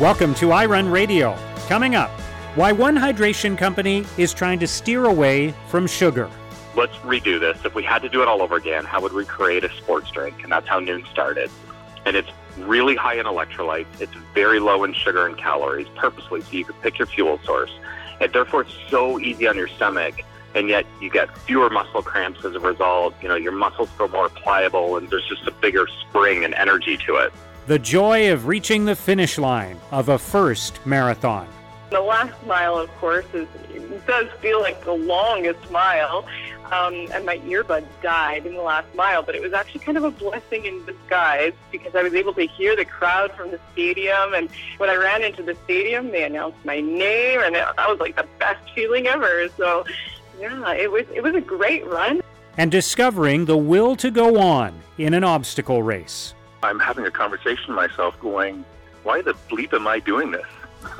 Welcome to iRun Radio. Coming up, why one hydration company is trying to steer away from sugar. Let's redo this. If we had to do it all over again, how would we create a sports drink? And that's how Nuun started. And it's really high in electrolytes. It's very low in sugar and calories, purposely, so you can pick your fuel source. And therefore, it's so easy on your stomach. And yet, you get fewer muscle cramps as a result. You know, your muscles feel more pliable, and there's just a bigger spring and energy to it. The joy of reaching the finish line of a first marathon. The last mile, of course, is does feel like the longest mile. Um, and my earbuds died in the last mile, but it was actually kind of a blessing in disguise because I was able to hear the crowd from the stadium. And when I ran into the stadium, they announced my name, and that was like the best feeling ever. So, yeah, it was it was a great run. And discovering the will to go on in an obstacle race. I'm having a conversation myself, going, "Why the bleep am I doing this?"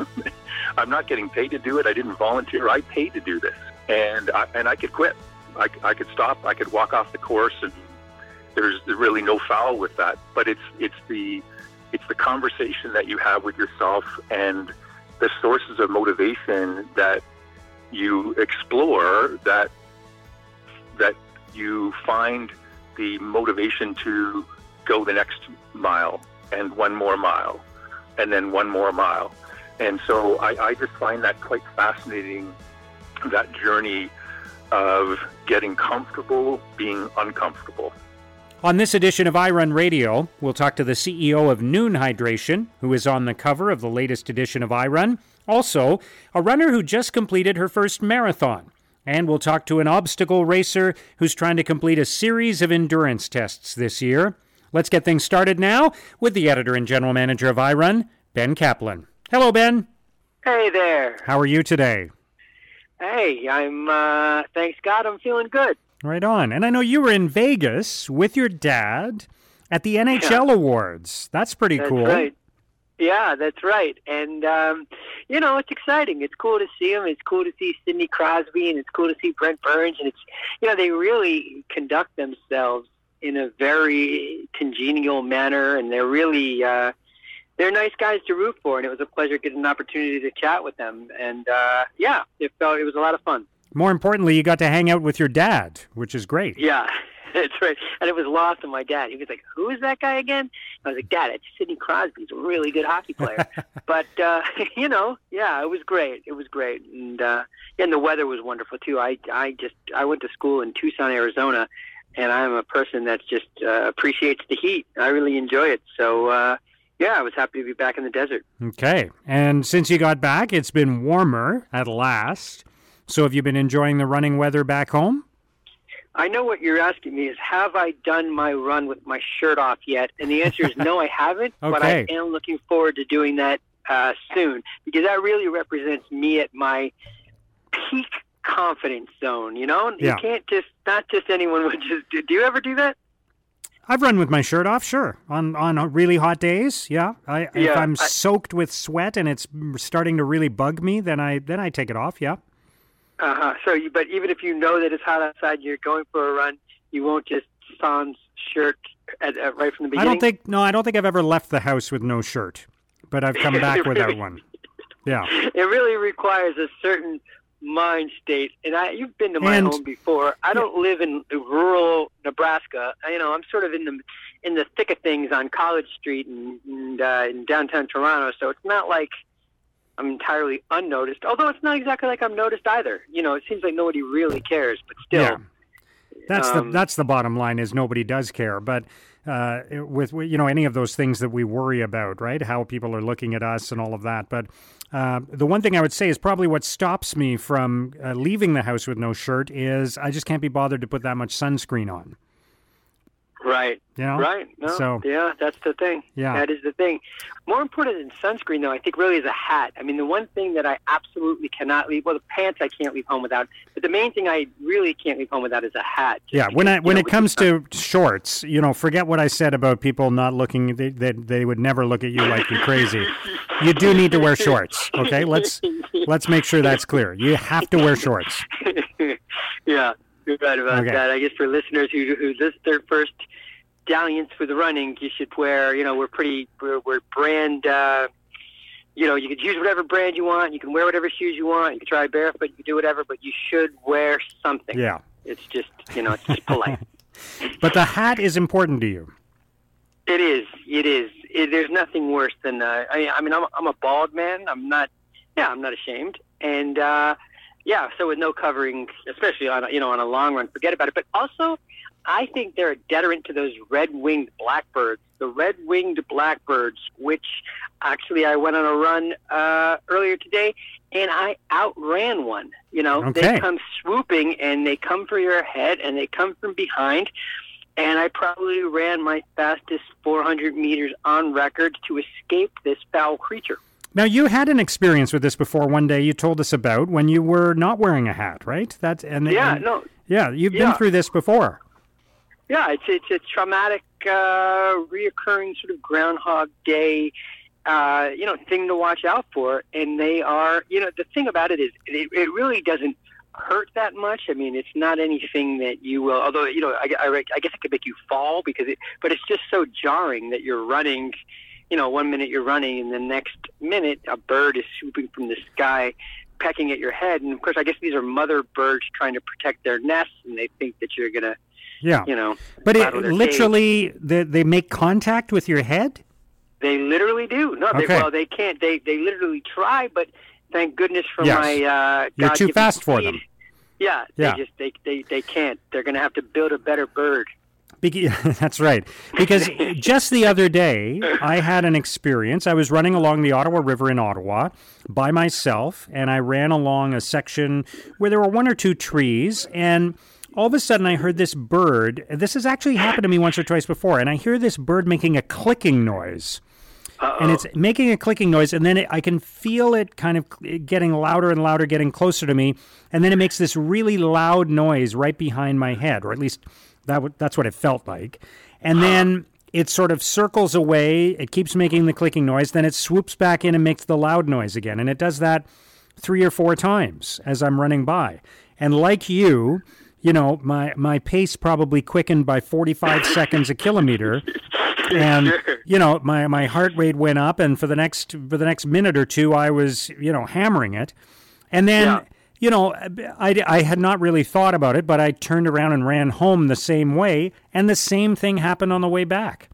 I'm not getting paid to do it. I didn't volunteer. I paid to do this, and I, and I could quit. I, I could stop. I could walk off the course, and there's really no foul with that. But it's it's the it's the conversation that you have with yourself and the sources of motivation that you explore that that you find the motivation to go the next mile and one more mile and then one more mile. And so I, I just find that quite fascinating, that journey of getting comfortable being uncomfortable. On this edition of iRun Radio, we'll talk to the CEO of Nuun Hydration, who is on the cover of the latest edition of iRun. Also, a runner who just completed her first marathon. And we'll talk to an obstacle racer who's trying to complete a series of endurance tests this year. Let's get things started now with the editor and general manager of iRun, Ben Kaplan. Hello, Ben. Hey there. How are you today? Hey, I'm, uh, thanks God, I'm feeling good. Right on. And I know you were in Vegas with your dad at the NHL Yeah. Awards. That's pretty That's cool. right. Yeah, that's right. And, um, you know, it's exciting. It's cool to see him. It's cool to see Sidney Crosby, and it's cool to see Brent Burns. And it's, you know, they really conduct themselves in a very congenial manner, and they're really, uh, they're nice guys to root for. And it was a pleasure getting an opportunity to chat with them. And, uh, yeah, it felt, it was a lot of fun. More importantly, you got to hang out with your dad, which is great. Yeah, that's right. And it was lost on my dad. He was like, "Who is that guy again?" I was like, "Dad, it's Sidney Crosby. He's a really good hockey player." but uh, you know, yeah, it was great. It was great, and uh, and the weather was wonderful too. I I just I went to school in Tucson, Arizona, and I'm a person that just uh, appreciates the heat. I really enjoy it. So. Uh, yeah, I was happy to be back in the desert. Okay. And since you got back, it's been warmer at last. So have you been enjoying the running weather back home? I know what you're asking me is have I done my run with my shirt off yet? And the answer is no, I haven't. okay. But I am looking forward to doing that uh, soon because that really represents me at my peak confidence zone. You know, Yeah. you can't just not just anyone would just do. Do you ever do that? I've run with my shirt off, sure. On on really hot days, yeah. I, if Yeah, I'm I- soaked with sweat and it's starting to really bug me, then I then I take it off, yeah. Uh huh. So, you, but even if you know that it's hot outside, you're going for a run. You won't just sans shirt at, at, right from the beginning. I don't think no, I don't think I've ever left the house with no shirt. But I've come back without one. Yeah. it really requires a certain mind state. And I, you've been to my And- home before. I don't live in rural Nebraska. I- You know, I'm sort of in the in the thick of things on College Street and, and uh, in downtown Toronto. So it's not like I'm entirely unnoticed. Although it's not exactly like I'm noticed either. You know, it seems like nobody really cares, but still. Yeah. That's Um, the that's the bottom line is nobody does care. But uh, with you know any of those things that we worry about, right? How people are looking at us and all of that. But uh, the one thing I would say is probably what stops me from uh, leaving the house with no shirt is I just can't be bothered to put that much sunscreen on. Right. You know? Right. No. So- yeah, that's the thing. Yeah. That is the thing. More important than sunscreen, though, I think really is a hat. I mean, the one thing that I absolutely cannot leave, well, the pants I can't leave home without, but the main thing I really can't leave home without is a hat. Yeah, when I, when know, it comes to shorts, you know, forget what I said about people not looking they, that they would never look at you like you're crazy. You do need to wear shorts, okay? Let's let's make sure that's clear. You have to wear shorts. yeah, you're right about Okay. that. I guess for listeners who who this their first dalliance with running, you should wear. You know, we're pretty we're, we're brand. Uh, you know, you could use whatever brand you want. You can wear whatever shoes you want. You can try barefoot. You can do whatever, but you should wear something. Yeah. It's just, you know, it's just polite. But the hat is important to you. It is. It is. It, there's nothing worse than. Uh, I, I mean, I'm, I'm a bald man. I'm not. Yeah, I'm not ashamed. And uh, yeah, so with no covering, especially on a, you know on a long run, forget about it. But also, I think they're a deterrent to those red-winged blackbirds. The red-winged blackbirds, which actually I went on a run uh, earlier today, and I outran one. You know, Okay. they come swooping and they come for your head and they come from behind. And I probably ran my fastest 400 meters on record to escape this foul creature. Now, you had an experience with this before one day you told us about when you were not wearing a hat, right? That and Yeah, and- no, Yeah, you've been through this before. Yeah, it's it's a traumatic, uh, reoccurring sort of Groundhog Day, uh, you know, thing to watch out for. And they are, you know, the thing about it is, it, it really doesn't hurt that much. I mean, it's not anything that you will. Although, you know, I, I, I guess it could make you fall because it, but it's just so jarring that you're running. You know, one minute you're running, and the next minute a bird is swooping from the sky, pecking at your head. And of course, I guess these are mother birds trying to protect their nests, and they think that you're gonna Yeah. you know. But it literally, they, they make contact with your head? They literally do. No, they, well, they can't. They they literally try, but thank goodness for Yes. my. Uh, You're too fast for them. Yeah, Yeah. they just they, they they can't. They're going to have to build a better bird. Beca- That's right. Because just the other day, I had an experience. I was running along the Ottawa River in Ottawa by myself, and I ran along a section where there were one or two trees, and all of a sudden I heard this bird. This has actually happened to me once or twice before, and I hear this bird making a clicking noise. And it's making a clicking noise, and then it, I can feel it kind of getting louder and louder, getting closer to me, and then it makes this really loud noise right behind my head, or at least that w- that's what it felt like. And then it sort of circles away. It keeps making the clicking noise. Then it swoops back in and makes the loud noise again, and it does that three or four times as I'm running by. And like you, you know, my my pace probably quickened by 45 seconds a kilometer and you know my my heart rate went up and for the next for the next minute or two I was you know hammering it and then Yeah. You know I, I had not really thought about it but I turned around and ran home the same way and the same thing happened on the way back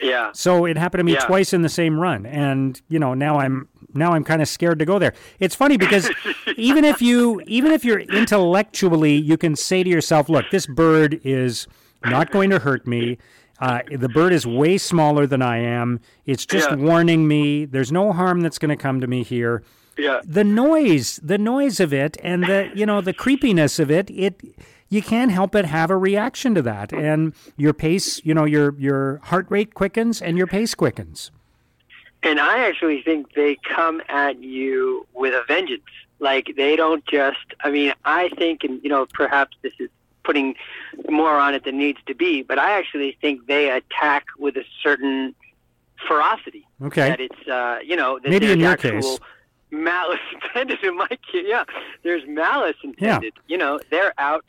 Yeah, so it happened to me Yeah. twice in the same run, and you know now I'm now I'm kind of scared to go there. It's funny because even if you even if you're intellectually, you can say to yourself, "Look, this bird is not going to hurt me. Uh, the bird is way smaller than I am. It's just Yeah. warning me. There's no harm that's going to come to me here." Yeah, the noise the noise of it and the you know the creepiness of it it you can't help but have a reaction to that and your pace you know your your heart rate quickens and your pace quickens and I actually think they come at you with a vengeance. Like they don't just. I mean, I think, and you know, perhaps this is putting more on it than needs to be, but I actually think they attack with a certain ferocity. okay that it's uh, you know that Maybe in your actual case. Malice intended in my case. Yeah, there's malice intended. Yeah. You know, they're out.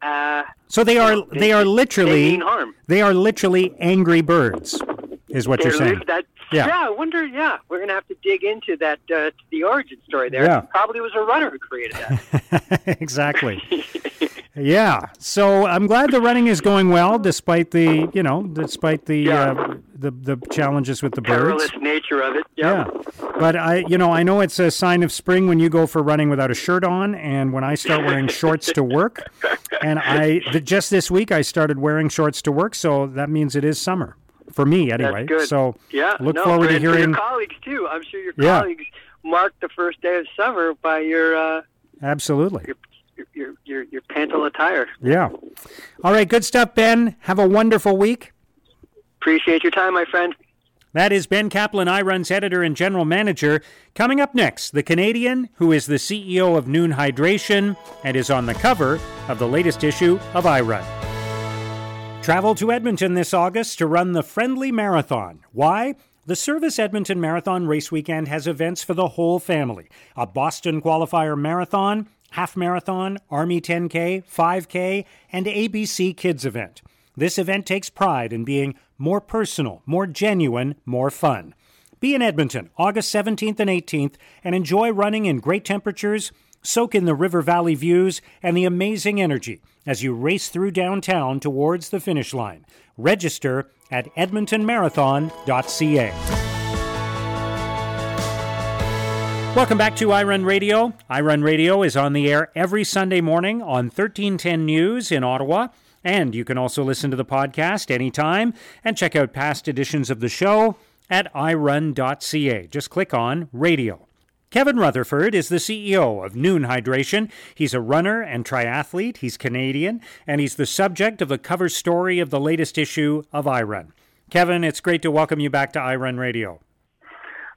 Uh, so they are they- they are they literally mean harm. they are literally angry birds is what you're They're saying li- That, Yeah. I wonder. Yeah, we're gonna have to dig into that uh, the origin story there. Yeah. Probably was a runner who created that. exactly yeah so i'm glad the running is going well despite the you know despite the Yeah. uh, the the challenges with the birds Perilous nature of it. Yeah. But I, you know, I know it's a sign of spring when you go for running without a shirt on, and when I start wearing shorts to work. And I just this week I started wearing shorts to work, so that means it is summer for me anyway. So Yeah. look no, forward to and for hearing. your colleagues too. I'm sure your Yeah. colleagues marked the first day of summer by your uh, Absolutely. your, your your your pantal attire. Yeah. All right. Good stuff, Ben. Have a wonderful week. Appreciate your time, my friend. That is Ben Kaplan, iRun's editor and general manager. Coming up next, the Canadian who is the CEO of Nuun Hydration and is on the cover of the latest issue of iRun. Travel to Edmonton this August to run the Friendly Marathon. Why? The Service Edmonton Marathon Race Weekend has events for the whole family a Boston Qualifier Marathon, Half Marathon, Army 10K, 5K, and ABC Kids event. This event takes pride in being more personal, more genuine, more fun. Be in Edmonton August 17th and 18th and enjoy running in great temperatures, soak in the river valley views and the amazing energy as you race through downtown towards the finish line. Register at edmontonmarathon.ca. Welcome back to iRun Radio. iRun Radio is on the air every Sunday morning on 1310 News in Ottawa. And you can also listen to the podcast anytime and check out past editions of the show at irun.ca. Just click on radio. Kevin Rutherford is the CEO of Nuun Hydration. He's a runner and triathlete. He's Canadian, and he's the subject of the cover story of the latest issue of iRun. Kevin, it's great to welcome you back to iRun Radio.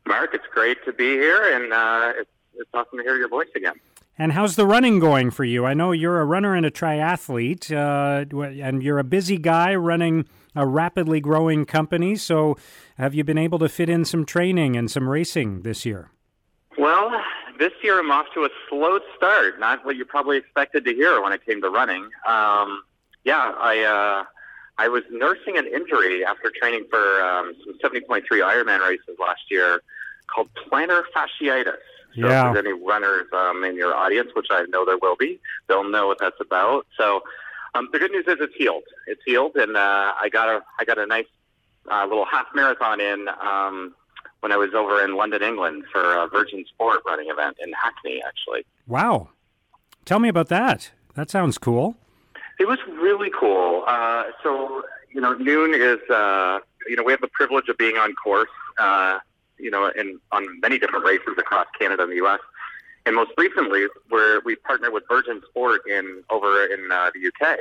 Mark, it's great to be here, and uh, it's, it's awesome to hear your voice again. And how's the running going for you? I know you're a runner and a triathlete, uh, and you're a busy guy running a rapidly growing company. So, have you been able to fit in some training and some racing this year? Well, this year I'm off to a slow start. Not what you probably expected to hear when it came to running. Um, yeah, I uh, I was nursing an injury after training for um, some 70.3 Ironman races last year, called plantar fasciitis. So yeah. if there's any runners um, in your audience, which I know there will be, they'll know what that's about. So um, the good news is it's healed. It's healed, and uh, I got a I got a nice uh, little half marathon in um, when I was over in London, England, for a Virgin Sport running event in Hackney. Actually, wow! Tell me about that. That sounds cool. It was really cool. Uh, so you know, Nuun is uh, you know we have the privilege of being on course. You know, in on many different races across Canada and the U.S. And most recently, where we partnered with Virgin Sport in over in uh, the UK.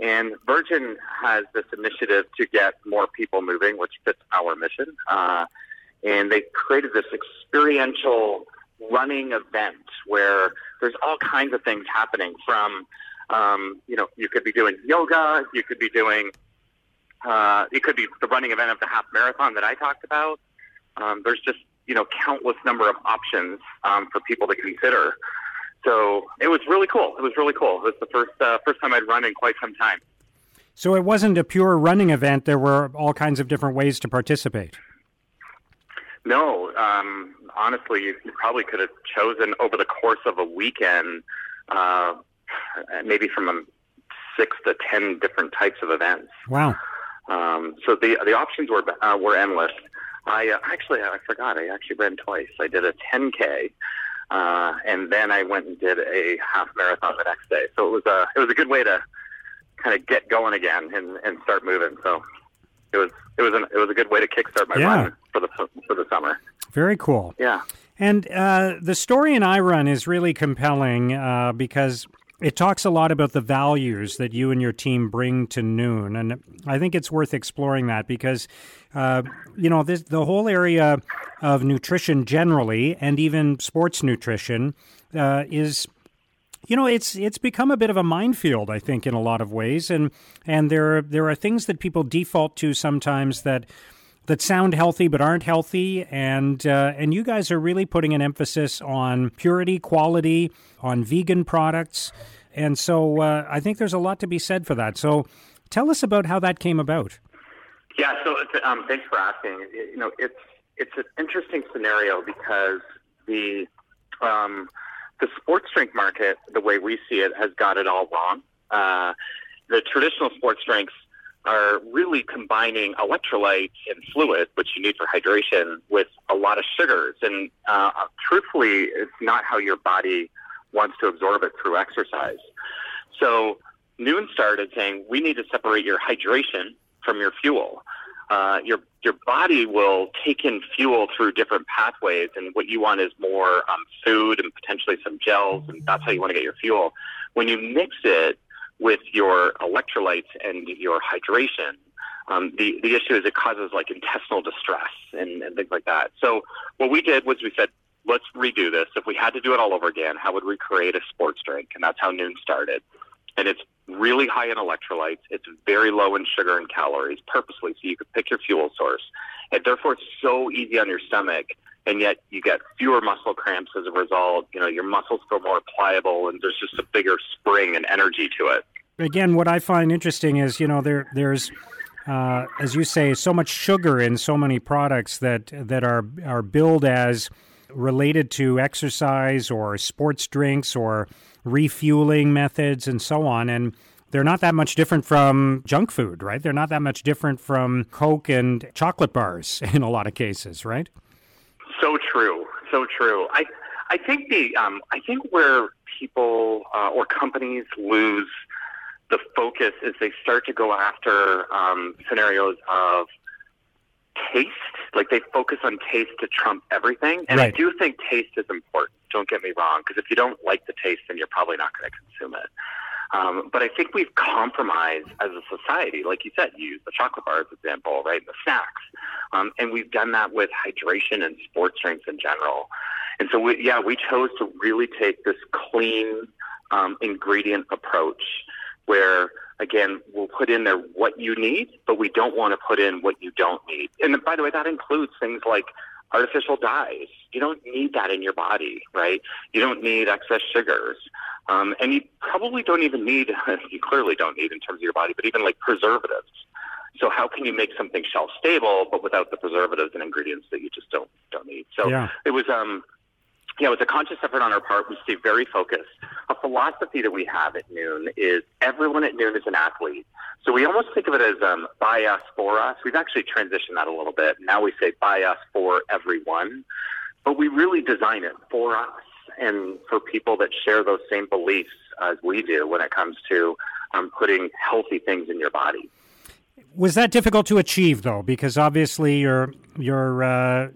And Virgin has this initiative to get more people moving, which fits our mission. Uh, and they created this experiential running event where there's all kinds of things happening from, um, you know, you could be doing yoga, you could be doing, uh, it could be the running event of the half marathon that I talked about. Um, there's just you know countless number of options um, for people to consider. So it was really cool. It was really cool. It was the first uh, first time I'd run in quite some time. So it wasn't a pure running event. There were all kinds of different ways to participate. No, um, honestly, you, probably could have chosen over the course of a weekend, uh, maybe from a six to ten different types of events. Wow. Um, so the the options were uh, were endless. I uh, actually I forgot. I actually ran twice. I did a 10k, uh, and then I went and did a half marathon the next day. So it was a it was a good way to kind of get going again and, and start moving. So it was it was an, it was a good way to kickstart my yeah. run for the for the summer. Very cool. Yeah. And uh, the story in iRun is really compelling uh, because it talks a lot about the values that you and your team bring to Nuun, and I think it's worth exploring that because, uh, you know, this, the whole area of nutrition generally, and even sports nutrition, uh, is, you know, it's it's become a bit of a minefield. I think in a lot of ways, and and there are, there are things that people default to sometimes that that sound healthy but aren't healthy, and uh, and you guys are really putting an emphasis on purity, quality, on vegan products, and so uh, I think there's a lot to be said for that. So tell us about how that came about. Yeah, so um, thanks for asking. You know, it's it's an interesting scenario because the um, the sports drink market, the way we see it, has got it all wrong. Uh, the traditional sports drinks are really combining electrolytes and fluid, which you need for hydration, with a lot of sugars. And uh, truthfully, it's not how your body wants to absorb it through exercise. So Nuun started saying we need to separate your hydration from your fuel. Uh, your your body will take in fuel through different pathways, and what you want is more um, food and potentially some gels, and that's how you want to get your fuel. When you mix it with your electrolytes and your hydration, um, the the issue is it causes like intestinal distress and, and things like that. So what we did was we said let's redo this. If we had to do it all over again, how would we create a sports drink? And that's how Nuun started. And it's really high in electrolytes. It's very low in sugar and calories, purposely, so you could pick your fuel source. And therefore, it's so easy on your stomach, and yet you get fewer muscle cramps as a result. You know, your muscles feel more pliable, and there's just a bigger spring and energy to it. Again, what I find interesting is, you know, there there's uh, as you say, so much sugar in so many products that that are are billed as related to exercise or sports drinks or refueling methods and so on, and they're not that much different from junk food, right? They're not that much different from Coke and chocolate bars in a lot of cases, right? So true, so true. I I think the um, I think where people uh, or companies lose the focus is they start to go after um, scenarios of taste. Like they focus on taste to trump everything. And right. I do think taste is important. Don't get me wrong, because if you don't like the taste, then you're probably not going to consume it. Um, but I think we've compromised as a society. Like you said, you use the chocolate bar as an example, right? The snacks. Um, and we've done that with hydration and sports drinks in general. And so, we, yeah, we chose to really take this clean um, ingredient approach where again, we'll put in there what you need, but we don't want to put in what you don't need. And by the way, that includes things like artificial dyes. You don't need that in your body, right? You don't need excess sugars. Um, and you probably don't even need, you clearly don't need in terms of your body, but even like preservatives. So how can you make something shelf stable, but without the preservatives and ingredients that you just don't don't need? So yeah. it was um, yeah, it was a conscious effort on our part. We stay very focused. A philosophy that we have at Nuun is everyone at Nuun is an athlete. So we almost think of it as um, by us, for us. We've actually transitioned that a little bit. Now we say by us, for everyone. But we really design it for us and for people that share those same beliefs as we do when it comes to um, putting healthy things in your body. Was that difficult to achieve though? Because obviously, you're you're uh,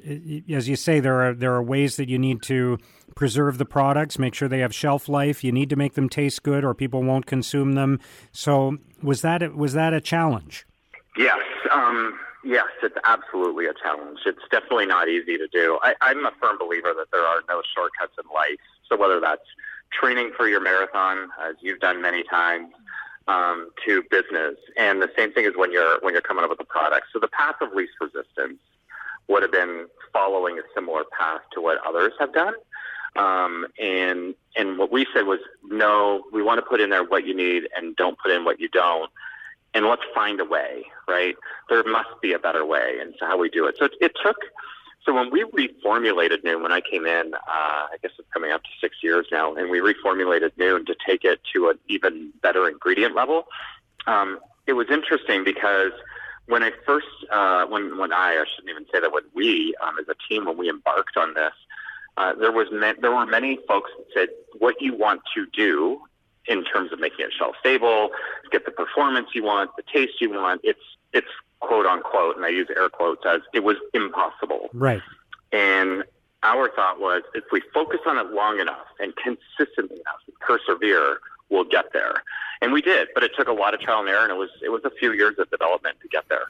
as you say, there are there are ways that you need to preserve the products, make sure they have shelf life. You need to make them taste good, or people won't consume them. So, was that was that a challenge? Yes, um, yes, it's absolutely a challenge. It's definitely not easy to do. I, I'm a firm believer that there are no shortcuts in life. So whether that's training for your marathon, as you've done many times, um, to business. And the same thing is when you're when you're coming up with a product. So the path of least resistance would have been following a similar path to what others have done. Um, and and what we said was no, we want to put in there what you need and don't put in what you don't. And let's find a way, right? There must be a better way, and so how we do it. So it, it took so when we reformulated Nuun, when I came in, uh, I guess it's coming up to six years now, and we reformulated Nuun to take it to an even better ingredient level. Um, it was interesting because when I first, uh, when when I, I shouldn't even say that, when we um, as a team, when we embarked on this, uh, there was there were many folks that said, "What you want to do in terms of making it shelf stable, get the performance you want, the taste you want, it's it's quote unquote, and I use air quotes as it was impossible. Right. And our thought was if we focus on it long enough and consistently enough, persevere, we'll get there. And we did, but it took a lot of trial and error, and it was it was a few years of development to get there.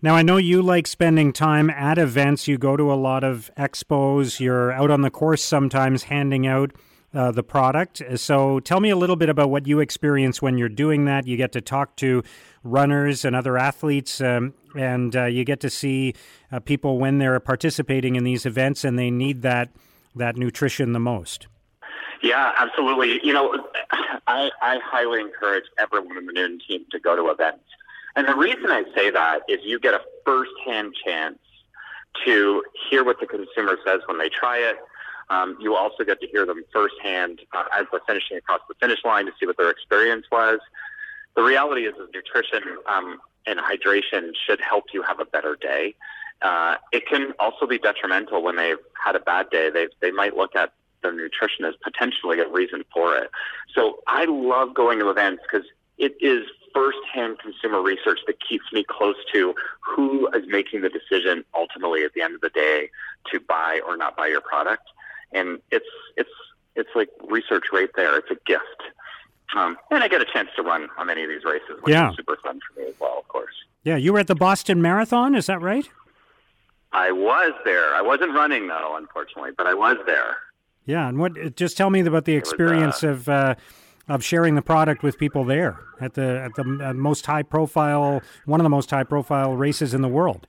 Now, I know you like spending time at events. You go to a lot of expos. You're out on the course sometimes handing out uh, the product. So tell me a little bit about what you experience when you're doing that. You get to talk to runners and other athletes, um, and uh, you get to see uh, people when they're participating in these events and they need that that nutrition the most. Yeah, absolutely. You know, I, I highly encourage everyone in the Nuun team to go to events. And the reason I say that is you get a first-hand chance to hear what the consumer says when they try it, um, you also get to hear them firsthand uh, as they're finishing across the finish line to see what their experience was. The reality is, is nutrition um, and hydration should help you have a better day. Uh, it can also be detrimental when they've had a bad day. They they might look at their nutrition as potentially a reason for it. So I love going to events because it is firsthand consumer research that keeps me close to who is making the decision ultimately at the end of the day to buy or not buy your product and it's it's it's like research right there. It's a gift. Um, and I get a chance to run on many of these races, which yeah. is super fun for me as well, of course. Yeah, you were at the Boston Marathon, is that right? I was there. I wasn't running though, unfortunately, but I was there. Yeah, and what? Just tell me about the experience was, uh, of uh, of sharing the product with people there at the at the uh, most high profile, one of the most high profile races in the world.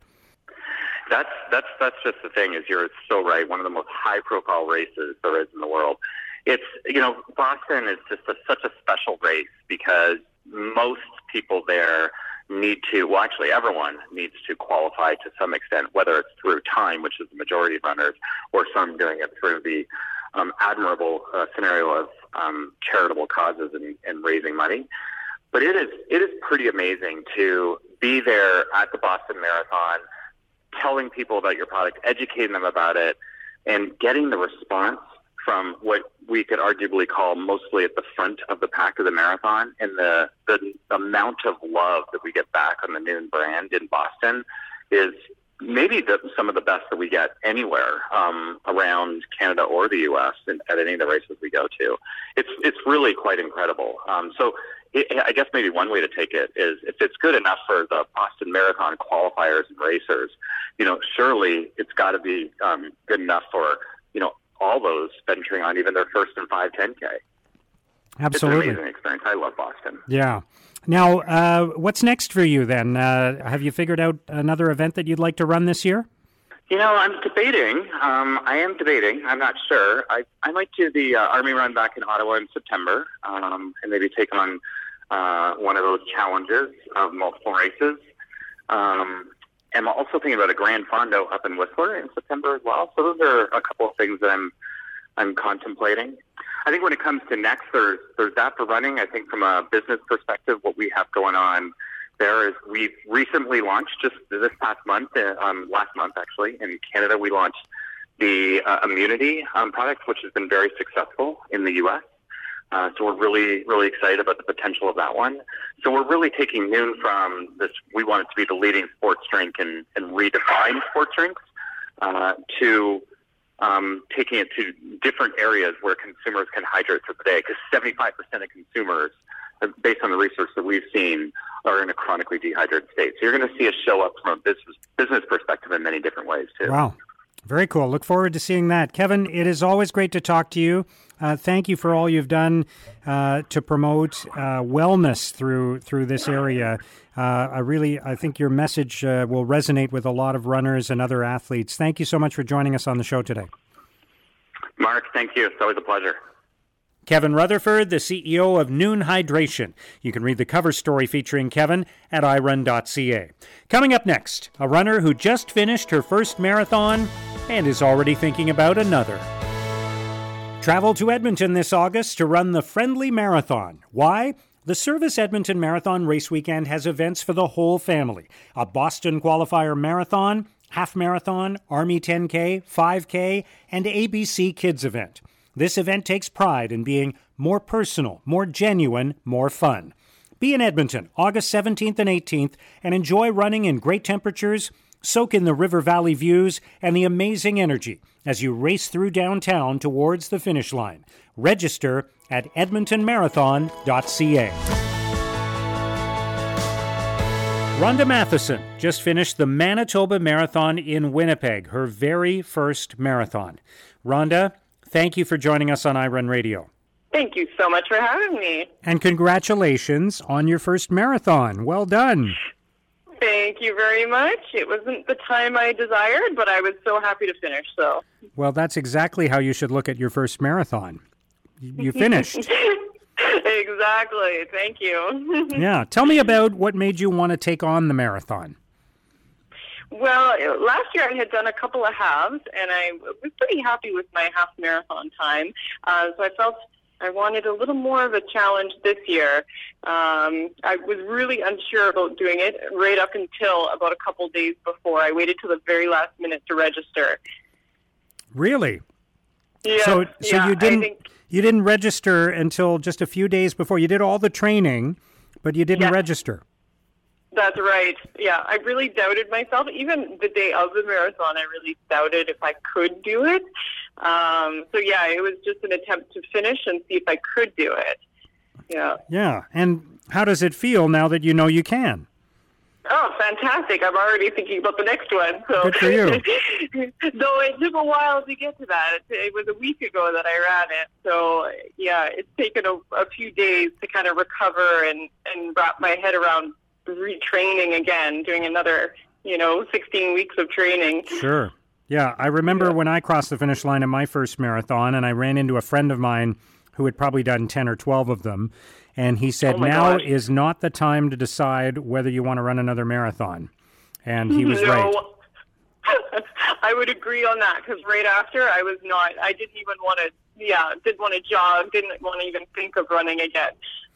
That's that's that's just the thing. Is you're so right. One of the most high profile races there is in the world. It's you know Boston is just a, such a special race because most people there need to, well, actually, everyone needs to qualify to some extent, whether it's through time, which is the majority of runners, or some doing it through the um, admirable uh, scenario of um, charitable causes and, and raising money. But it is it is pretty amazing to be there at the Boston Marathon, telling people about your product, educating them about it, and getting the response from what we could arguably call mostly at the front of the pack of the marathon and the, the amount of love that we get back on the Nuun brand in Boston is maybe the, some of the best that we get anywhere um, around Canada or the U.S. And at any of the races we go to. It's it's really quite incredible. Um, so it, I guess maybe one way to take it is if it's good enough for the Boston Marathon qualifiers and racers, you know, surely it's got to be um, good enough for you know all those venturing on even their first and five 10K. Absolutely. It's an amazing experience. I love Boston. Yeah. Now, uh, what's next for you then? Uh, have you figured out another event that you'd like to run this year? You know, I'm debating. Um, I am debating. I'm not sure. I, I might do the uh, Army Run back in Ottawa in September um, and maybe take on uh, one of those challenges of multiple races. Um, I'm also thinking about a Gran Fondo up in Whistler in September as well. So those are a couple of things that I'm I'm contemplating. I think when it comes to next, there's there's that for running. I think from a business perspective, what we have going on there is we've recently launched just this past month, uh, um, last month actually, in Canada, we launched the uh, Immunity um, product, which has been very successful in the U.S. Uh, so we're really, really excited about the potential of that one. So we're really taking Nuun from this, we want it to be the leading sports drink and, and redefine sports drinks uh, to um, taking it to different areas where consumers can hydrate through the day. Because 75% of consumers, uh, based on the research that we've seen, are in a chronically dehydrated state. So you're going to see us show up from a business, business perspective in many different ways, too. Wow. Very cool. Look forward to seeing that. Kevin, it is always great to talk to you. Uh, thank you for all you've done uh, to promote uh, wellness through through this area. Uh, I really, I think your message uh, will resonate with a lot of runners and other athletes. Thank you so much for joining us on the show today. Mark, thank you. It's always a pleasure. Kevin Rutherford, the CEO of Nuun Hydration. You can read the cover story featuring Kevin at irun.ca. Coming up next, a runner who just finished her first marathon and is already thinking about another. Travel to Edmonton this August to run the Friendly Marathon. Why? The Service Edmonton Marathon Race Weekend has events for the whole family a Boston Qualifier Marathon, Half Marathon, Army 10K, 5K, and ABC Kids event. This event takes pride in being more personal, more genuine, more fun. Be in Edmonton August 17th and 18th and enjoy running in great temperatures, soak in the river valley views and the amazing energy as you race through downtown towards the finish line. Register at edmontonmarathon.ca. Rhonda Matheson just finished the Manitoba Marathon in Winnipeg, her very first marathon. Rhonda, Thank you for joining us on iRun Radio. Thank you so much for having me. And congratulations on your first marathon. Well done. Thank you very much. It wasn't the time I desired, but I was so happy to finish. So. Well, that's exactly how you should look at your first marathon. You finished. exactly. Thank you. yeah. Tell me about what made you want to take on the marathon. Well, last year I had done a couple of halves, and I was pretty happy with my half marathon time. Uh, so I felt I wanted a little more of a challenge this year. Um, I was really unsure about doing it right up until about a couple days before. I waited till the very last minute to register. Really? Yeah. So, so yeah, you didn't think, you didn't register until just a few days before. You did all the training, but you didn't Yeah. register. That's right. Yeah, I really doubted myself. Even the day of the marathon, I really doubted if I could do it. Um, so yeah, it was just an attempt to finish and see if I could do it. Yeah. Yeah. And how does it feel now that you know you can? Oh, fantastic! I'm already thinking about the next one. So, Good for you. though it took a while to get to that. It, it was a week ago that I ran it. So, yeah, it's taken a, a few days to kind of recover and and wrap my head around retraining again, doing another, you know, 16 weeks of training. Sure. Yeah, I remember when I crossed the finish line in my first marathon, and I ran into a friend of mine who had probably done 10 or 12 of them. and he said Oh, now is not the time to decide whether you want to run another marathon. And he was no. right. I would agree on that because right after I was not. I didn't even want to. Yeah, didn't want to jog. Didn't want to even think of running again.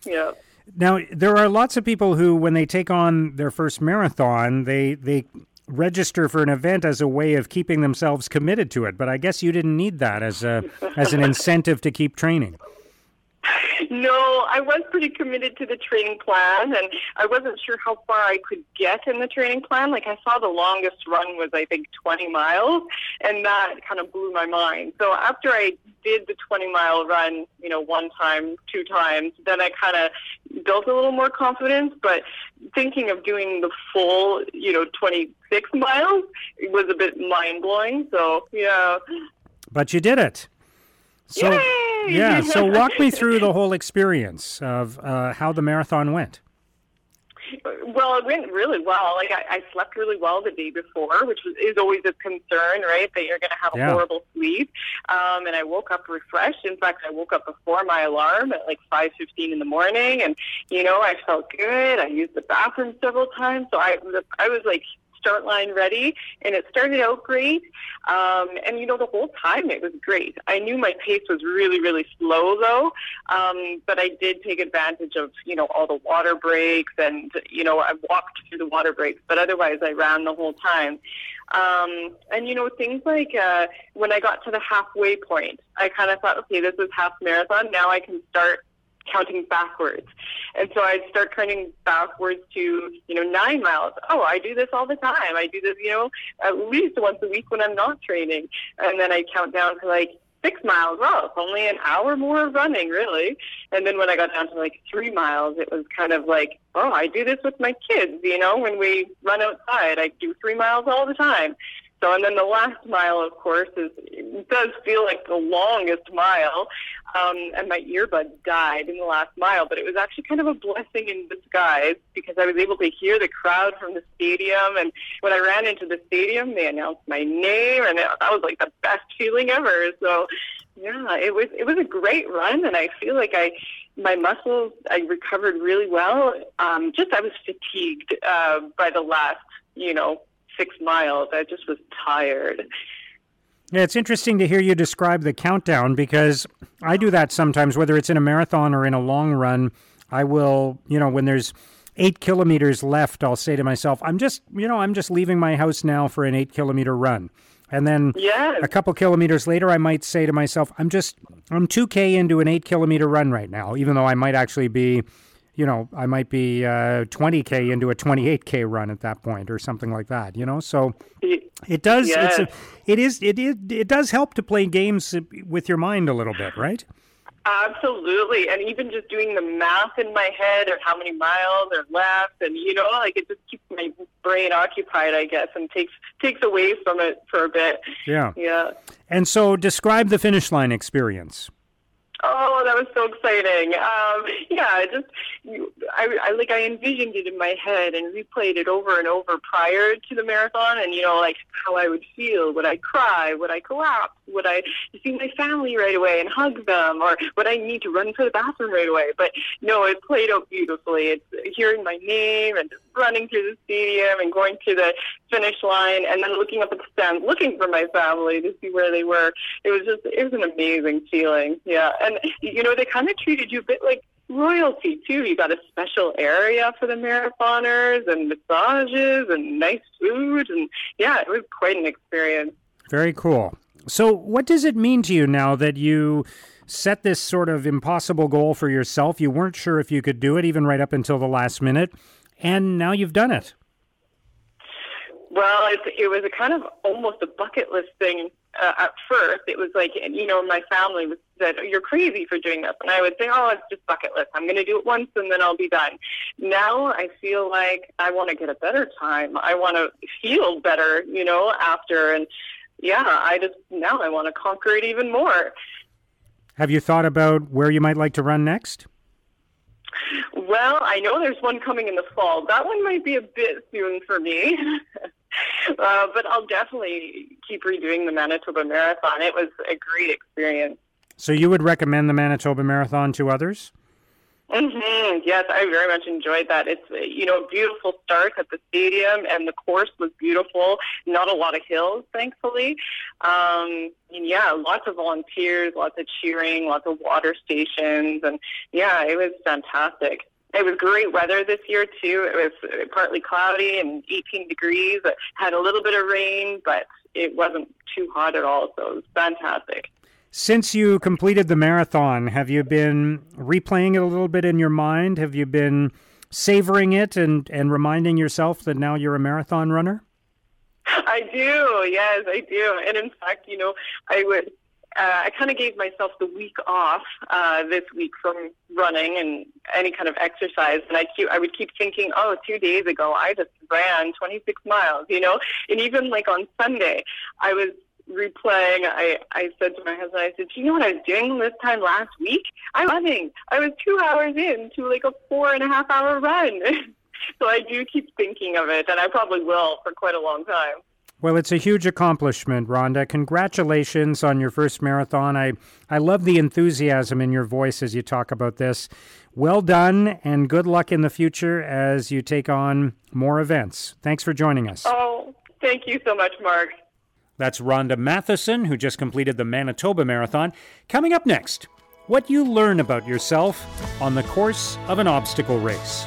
Yeah. Now there are lots of people who, when they take on their first marathon, they they register for an event as a way of keeping themselves committed to it. But I guess you didn't need that as a as an incentive to keep training. No, I was pretty committed to the training plan, and I wasn't sure how far I could get in the training plan. Like, I saw the longest run was, I think, 20 miles, and that kind of blew my mind. So, after I did the 20 mile run, you know, one time, two times, then I kind of built a little more confidence. But thinking of doing the full, you know, 26 miles was a bit mind blowing. So, yeah. But you did it. So Yay! yeah. So walk me through the whole experience of uh, how the marathon went. Well, it went really well. Like I, I slept really well the day before, which was, is always a concern, right? That you're going to have a Yeah. horrible sleep. Um, and I woke up refreshed. In fact, I woke up before my alarm at like 5:15 in the morning, and you know I felt good. I used the bathroom several times, so I was I was like start line ready, and it started out great. Um, and you know the whole time it was great. I knew my pace was really really slow though, um, but I did take advantage of you know all the water breaks, and you know I walked through the water breaks, but otherwise I ran the whole time. Um, and you know things like uh, when I got to the halfway point, I kind of thought, okay, this is half marathon. Now I can start counting backwards. And so I'd start counting backwards to, you know, nine miles. Oh, I do this all the time. I do this, you know, at least once a week when I'm not training. And then I count down to like six miles. Well, it's only an hour more of running, really. And then when I got down to like three miles, it was kind of like, oh, I do this with my kids, you know, when we run outside. I do three miles all the time. So, and then the last mile, of course, is it does feel like the longest mile. Um, and my earbud died in the last mile, but it was actually kind of a blessing in disguise because I was able to hear the crowd from the stadium. And when I ran into the stadium, they announced my name, and that was like the best feeling ever. So, yeah, it was it was a great run, and I feel like I my muscles I recovered really well. Um, just I was fatigued uh, by the last, you know, six miles. I just was tired. Yeah, it's interesting to hear you describe the countdown because I do that sometimes, whether it's in a marathon or in a long run. I will, you know, when there's eight kilometers left, I'll say to myself, I'm just, you know, I'm just leaving my house now for an eight kilometer run. And then Yes. a couple kilometers later, I might say to myself, I'm just, I'm 2K into an eight kilometer run right now, even though I might actually be, you know, I might be uh, 20K into a 28K run at that point or something like that, you know? So it does, it's a, Yes. it is, it, it, it does help to play games with your mind a little bit, right? Absolutely. And even just doing the math in my head of how many miles are left and you know, like it just keeps my brain occupied, I guess, and takes takes away from it for a bit. Yeah. Yeah. And so describe the finish line experience. Oh, that was so exciting. Um, yeah, just you, I, I like I envisioned it in my head and replayed it over and over prior to the marathon, and you know, like how I would feel. Would I cry? Would I collapse? Would I see my family right away and hug them, or would I need to run to the bathroom right away? But no, it played out beautifully. It's hearing my name and running through the stadium and going to the finish line, and then looking up at the stand, looking for my family to see where they were. It was just it was an amazing feeling. Yeah, and you know they kind of treated you a bit like royalty too. You got a special area for the marathoners and massages and nice food, and yeah, it was quite an experience. Very cool. So, what does it mean to you now that you set this sort of impossible goal for yourself? You weren't sure if you could do it, even right up until the last minute, and now you've done it. Well, it, it was a kind of almost a bucket list thing uh, at first. It was like, you know, my family was said, "You're crazy for doing this," and I would say, "Oh, it's just bucket list. I'm going to do it once and then I'll be done." Now I feel like I want to get a better time. I want to feel better, you know, after and yeah, I just now I want to conquer it even more. Have you thought about where you might like to run next? Well, I know there's one coming in the fall. That one might be a bit soon for me. uh, but I'll definitely keep redoing the Manitoba Marathon. It was a great experience. So, you would recommend the Manitoba Marathon to others? Mm-hmm. Yes, I very much enjoyed that. It's you know a beautiful start at the stadium, and the course was beautiful. Not a lot of hills, thankfully. Um, and yeah, lots of volunteers, lots of cheering, lots of water stations, and yeah, it was fantastic. It was great weather this year too. It was partly cloudy and 18 degrees. It had a little bit of rain, but it wasn't too hot at all. So it was fantastic. Since you completed the marathon, have you been replaying it a little bit in your mind? Have you been savoring it and, and reminding yourself that now you're a marathon runner? I do, yes, I do. And in fact, you know, I would, uh, I kind of gave myself the week off uh, this week from running and any kind of exercise. And I keep, I would keep thinking, oh, two days ago I just ran 26 miles, you know. And even like on Sunday, I was replaying, I, I said to my husband, I said, Do you know what I was doing this time last week? I'm running. I was two hours in to like a four and a half hour run. so I do keep thinking of it, and I probably will for quite a long time. Well, it's a huge accomplishment, Rhonda. Congratulations on your first marathon. I, I love the enthusiasm in your voice as you talk about this. Well done, and good luck in the future as you take on more events. Thanks for joining us. Oh, thank you so much, Mark. That's Rhonda Matheson, who just completed the Manitoba Marathon. Coming up next, what you learn about yourself on the course of an obstacle race.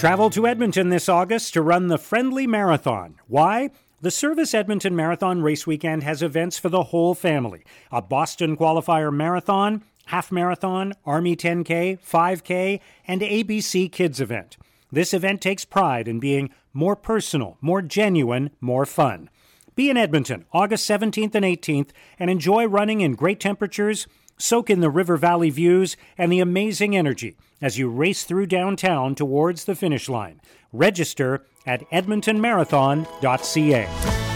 Travel to Edmonton this August to run the Friendly Marathon. Why? The Servus Edmonton Marathon Race Weekend has events for the whole family a Boston Qualifier Marathon, Half Marathon, Army 10K, 5K, and ABC Kids event. This event takes pride in being more personal, more genuine, more fun. Be in Edmonton August 17th and 18th and enjoy running in great temperatures, soak in the river valley views, and the amazing energy as you race through downtown towards the finish line. Register at edmontonmarathon.ca.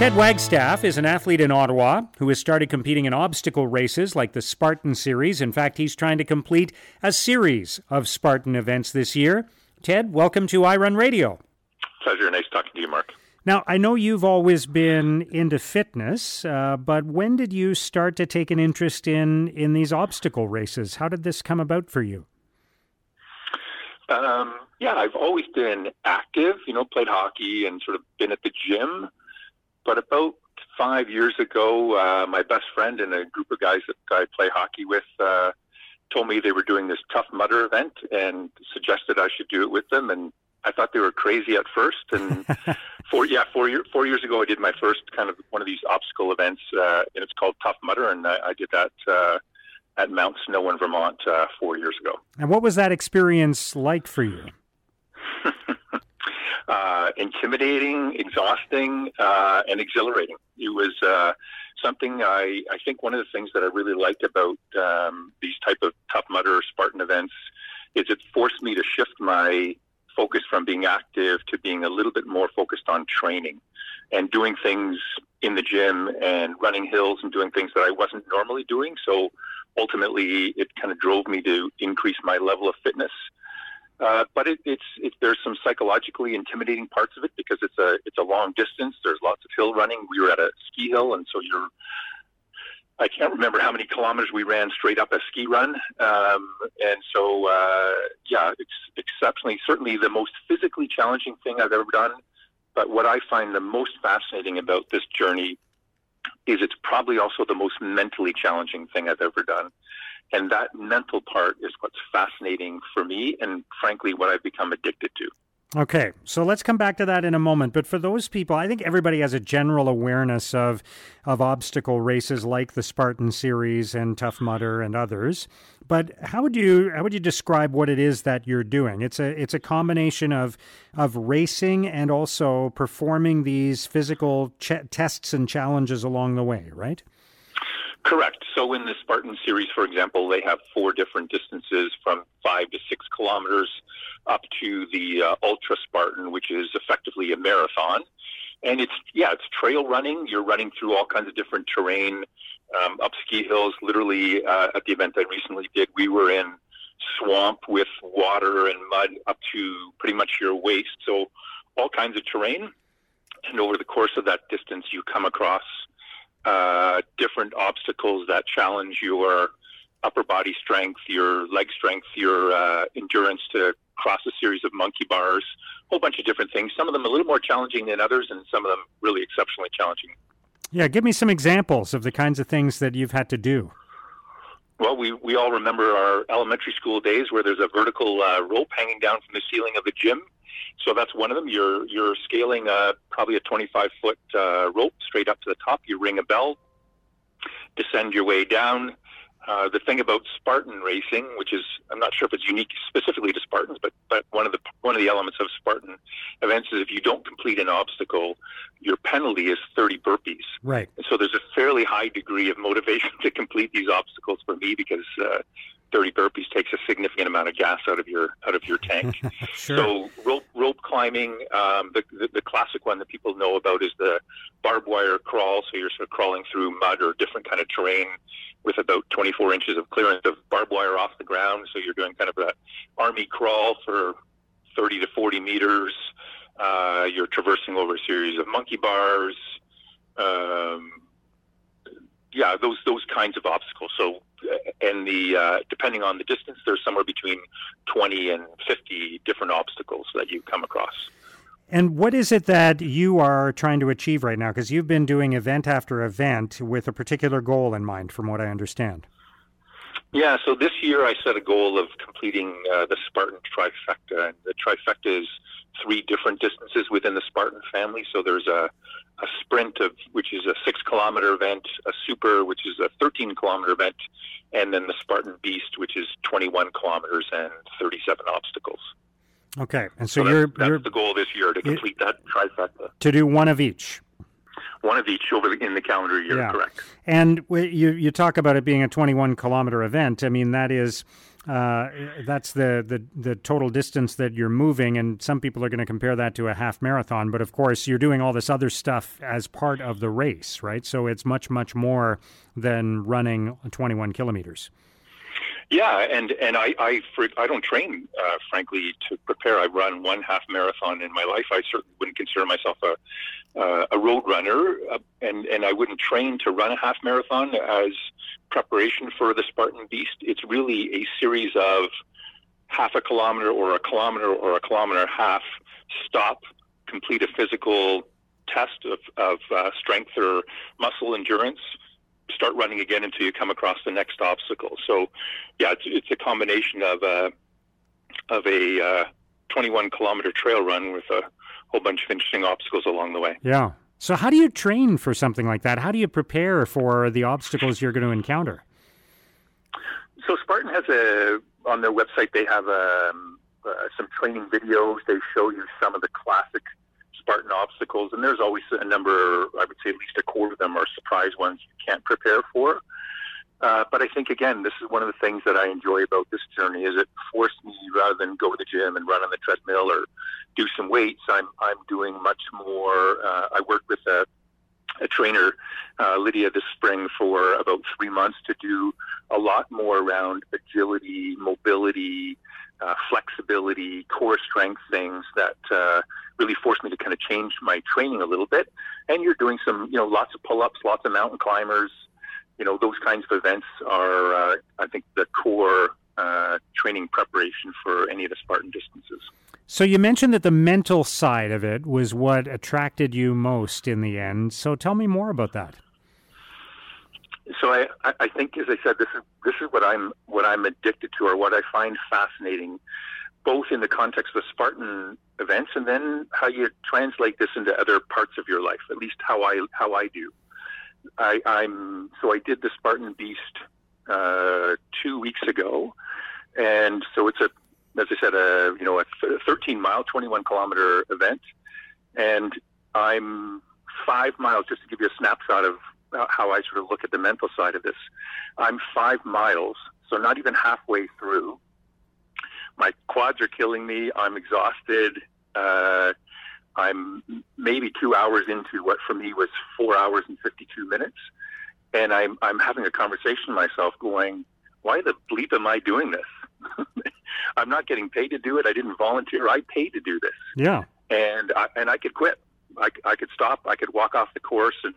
Ted Wagstaff is an athlete in Ottawa who has started competing in obstacle races like the Spartan Series. In fact, he's trying to complete a series of Spartan events this year. Ted, welcome to iRun Radio. Pleasure. Nice talking to you, Mark. Now, I know you've always been into fitness, uh, but when did you start to take an interest in, in these obstacle races? How did this come about for you? Um, yeah, I've always been active, you know, played hockey and sort of been at the gym. But about five years ago, uh, my best friend and a group of guys that I play hockey with uh, told me they were doing this Tough Mudder event and suggested I should do it with them. And I thought they were crazy at first, and four yeah four year, four years ago I did my first kind of one of these obstacle events, uh, and it's called Tough Mudder, and I, I did that uh, at Mount Snow in Vermont uh, four years ago. And what was that experience like for you? uh, intimidating, exhausting, uh, and exhilarating. It was uh, something I, I think one of the things that I really liked about um, these type of Tough Mudder Spartan events is it forced me to shift my focus from being active to being a little bit more focused on training and doing things in the gym and running hills and doing things that I wasn't normally doing. So ultimately, it kind of drove me to increase my level of fitness. Uh, but it, it's it, there's some psychologically intimidating parts of it because it's a it's a long distance. There's lots of hill running. We were at a ski hill, and so you're I can't remember how many kilometers we ran straight up a ski run. Um, and so, uh, yeah, it's exceptionally, certainly the most physically challenging thing I've ever done. But what I find the most fascinating about this journey is it's probably also the most mentally challenging thing I've ever done. And that mental part is what's fascinating for me and, frankly, what I've become addicted to. Okay, so let's come back to that in a moment. But for those people, I think everybody has a general awareness of of obstacle races like the Spartan Series and Tough Mudder and others. But how would you how would you describe what it is that you're doing? It's a it's a combination of of racing and also performing these physical ch- tests and challenges along the way, right? Correct. So in the Spartan series, for example, they have four different distances from five to six kilometers up to the uh, Ultra Spartan, which is effectively a marathon. And it's, yeah, it's trail running. You're running through all kinds of different terrain, um, up ski hills. Literally, uh, at the event I recently did, we were in swamp with water and mud up to pretty much your waist. So all kinds of terrain. And over the course of that distance, you come across uh, different obstacles that challenge your upper body strength, your leg strength, your uh, endurance to cross a series of monkey bars, a whole bunch of different things. Some of them a little more challenging than others, and some of them really exceptionally challenging. Yeah, give me some examples of the kinds of things that you've had to do. Well, we, we all remember our elementary school days where there's a vertical uh, rope hanging down from the ceiling of the gym. So that's one of them. You're you're scaling uh, probably a 25 foot uh, rope straight up to the top. You ring a bell, descend your way down. Uh, the thing about Spartan racing, which is I'm not sure if it's unique specifically to Spartans, but but one of the one of the elements of Spartan events is if you don't complete an obstacle, your penalty is 30 burpees. Right. And so there's a fairly high degree of motivation to complete these obstacles for me because uh, 30 burpees takes a significant amount of gas out of your out of your tank. sure. So rope rope climbing, um, the, the the classic one that people know about is the barbed wire crawl. So you're sort of crawling through mud or different kind of terrain with about 24 inches of clearance of barbed wire off the ground. So you're doing kind of a army crawl for 30 to 40 meters. Uh, you're traversing over a series of monkey bars. Um, yeah, those those kinds of obstacles. So, and the uh, depending on the distance, there's somewhere between 20 and 50 different obstacles that you come across. And what is it that you are trying to achieve right now? Because you've been doing event after event with a particular goal in mind, from what I understand. Yeah, so this year I set a goal of completing uh, the Spartan trifecta. And the trifecta is three different distances within the Spartan family. So there's a, a sprint of which is a six kilometer event, a super which is a 13 kilometer event, and then the Spartan Beast which is 21 kilometers and 37 obstacles. Okay, and so, So you're that's, you're the goal this year to complete that trifecta. to do one of each. One of each over the, in the calendar year, Yeah. correct? And you you talk about it being a 21 kilometer event. I mean that is uh, that's the, the the total distance that you're moving, and some people are going to compare that to a half marathon. But of course, you're doing all this other stuff as part of the race, right? So it's much much more than running 21 kilometers. Yeah, and and I I, for, I don't train, uh, frankly, to prepare. I run one half marathon in my life. I certainly wouldn't consider myself a uh, a road runner, uh, and and I wouldn't train to run a half marathon as preparation for the Spartan Beast. It's really a series of half a kilometer or a kilometer or a kilometer half. Stop, complete a physical test of of uh, strength or muscle endurance start running again until you come across the next obstacle. So, yeah, it's, it's a combination of a of a uh, 21 kilometer trail run with a whole bunch of interesting obstacles along the way. Yeah. So how do you train for something like that? How do you prepare for the obstacles you're going to encounter? So Spartan has a on their website they have um, uh, some training videos. They show you some of the classic Spartan obstacles, and there's always a number. I would say at least a quarter of them are surprise ones you can't prepare for. Uh, but I think again, this is one of the things that I enjoy about this journey is it forced me rather than go to the gym and run on the treadmill or do some weights. I'm I'm doing much more. Uh, I worked with a a trainer, uh, Lydia, this spring for about three months to do a lot more around agility, mobility, uh, flexibility, core strength things that uh, really forced me to kind of change my training a little bit. And you're doing some, you know, lots of pull-ups, lots of mountain climbers. You know, those kinds of events are, uh, I think, the core uh, training preparation for any of the Spartan distances. So you mentioned that the mental side of it was what attracted you most in the end. So tell me more about that. So I, I- think, as I said, this is this is what I'm what I'm addicted to, or what I find fascinating, both in the context of the Spartan events, and then how you translate this into other parts of your life. At least how I how I do. I, I'm so I did the Spartan Beast uh, two weeks ago, and so it's a as I said, a you know a 13 mile, 21 kilometer event, and I'm five miles. Just to give you a snapshot of how I sort of look at the mental side of this, I'm five miles, so not even halfway through. My quads are killing me. I'm exhausted. Uh, I'm maybe two hours into what for me was four hours and 52 minutes, and I'm I'm having a conversation with myself, going, "Why the bleep am I doing this?" I'm not getting paid to do it. I didn't volunteer. I paid to do this Yeah. and I, and I could quit. I, I could stop. I could walk off the course, and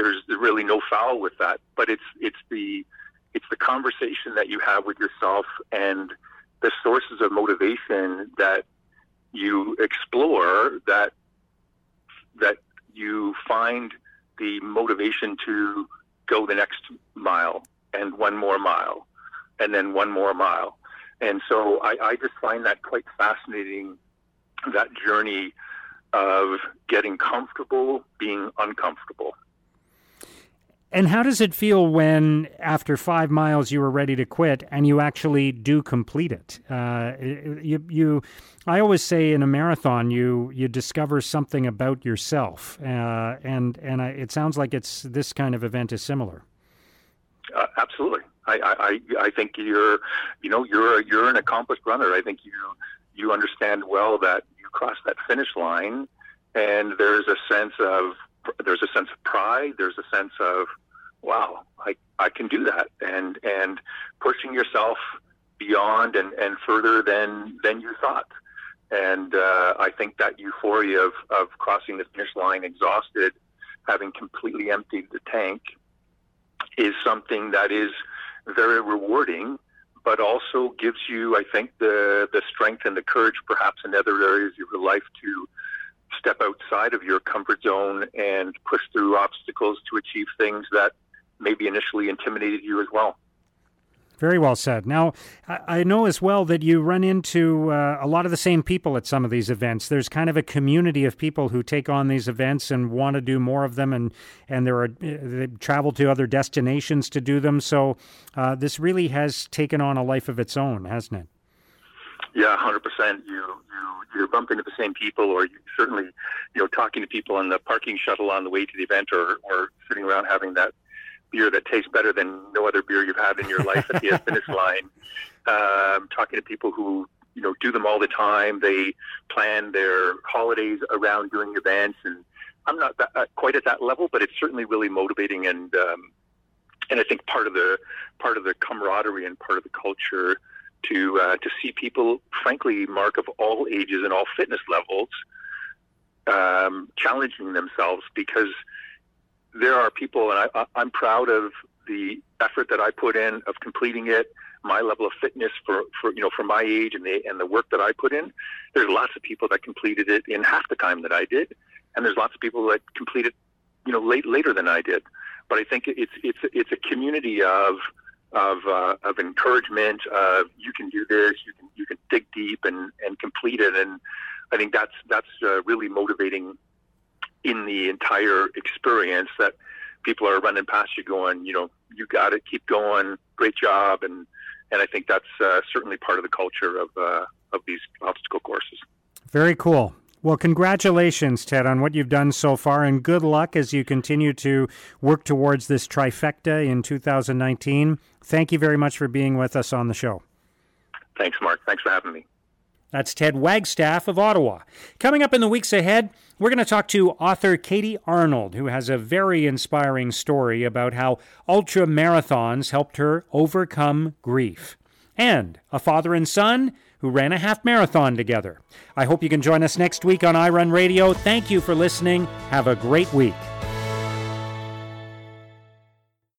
there's really no foul with that. But it's it's the it's the conversation that you have with yourself and the sources of motivation that you explore that that you find the motivation to go the next mile and one more mile and then one more mile. And so I, I just find that quite fascinating, that journey of getting comfortable, being uncomfortable. And how does it feel when, after five miles, you were ready to quit and you actually do complete it? Uh, you, you, I always say in a marathon, you you discover something about yourself, uh, and and I, it sounds like it's this kind of event is similar. Uh, absolutely, I, I I think you're, you know, you're you're an accomplished runner. I think you you understand well that you cross that finish line, and there's a sense of there's a sense of pride. There's a sense of, wow, I, I can do that. And, and pushing yourself beyond and, and further than, than you thought. And uh, I think that euphoria of, of crossing the finish line exhausted, having completely emptied the tank, is something that is very rewarding, but also gives you, I think, the, the strength and the courage, perhaps in other areas of your life, to step outside of your comfort zone and push through obstacles to achieve things that maybe initially intimidated you as well. Very well said. Now, I know as well that you run into uh, a lot of the same people at some of these events. There's kind of a community of people who take on these events and want to do more of them, and and there are they travel to other destinations to do them. So uh, this really has taken on a life of its own, hasn't it? Yeah, hundred percent. You you you bump into the same people, or you certainly, you know, talking to people on the parking shuttle on the way to the event, or or sitting around having that beer that tastes better than no other beer you've had in your life at the finish line. Um, talking to people who you know do them all the time. They plan their holidays around doing events, and I'm not that, uh, quite at that level, but it's certainly really motivating and. Um, and I think part of the part of the camaraderie and part of the culture to uh, to see people, frankly, Mark of all ages and all fitness levels, um, challenging themselves because there are people, and I, I'm proud of the effort that I put in of completing it. My level of fitness for, for you know for my age and the and the work that I put in. There's lots of people that completed it in half the time that I did, and there's lots of people that completed you know late later than I did. But I think it's it's it's a community of of uh, of encouragement. Of you can do this. You can you can dig deep and and complete it. And I think that's that's uh, really motivating in the entire experience. That people are running past you, going, you know, you got it. Keep going. Great job. And and I think that's uh, certainly part of the culture of uh, of these obstacle courses. Very cool. Well, congratulations, Ted, on what you've done so far, and good luck as you continue to work towards this trifecta in 2019. Thank you very much for being with us on the show. Thanks, Mark. Thanks for having me. That's Ted Wagstaff of Ottawa. Coming up in the weeks ahead, we're going to talk to author Katie Arnold, who has a very inspiring story about how ultra marathons helped her overcome grief. And a father and son who ran a half marathon together. I hope you can join us next week on iRun Radio. Thank you for listening. Have a great week.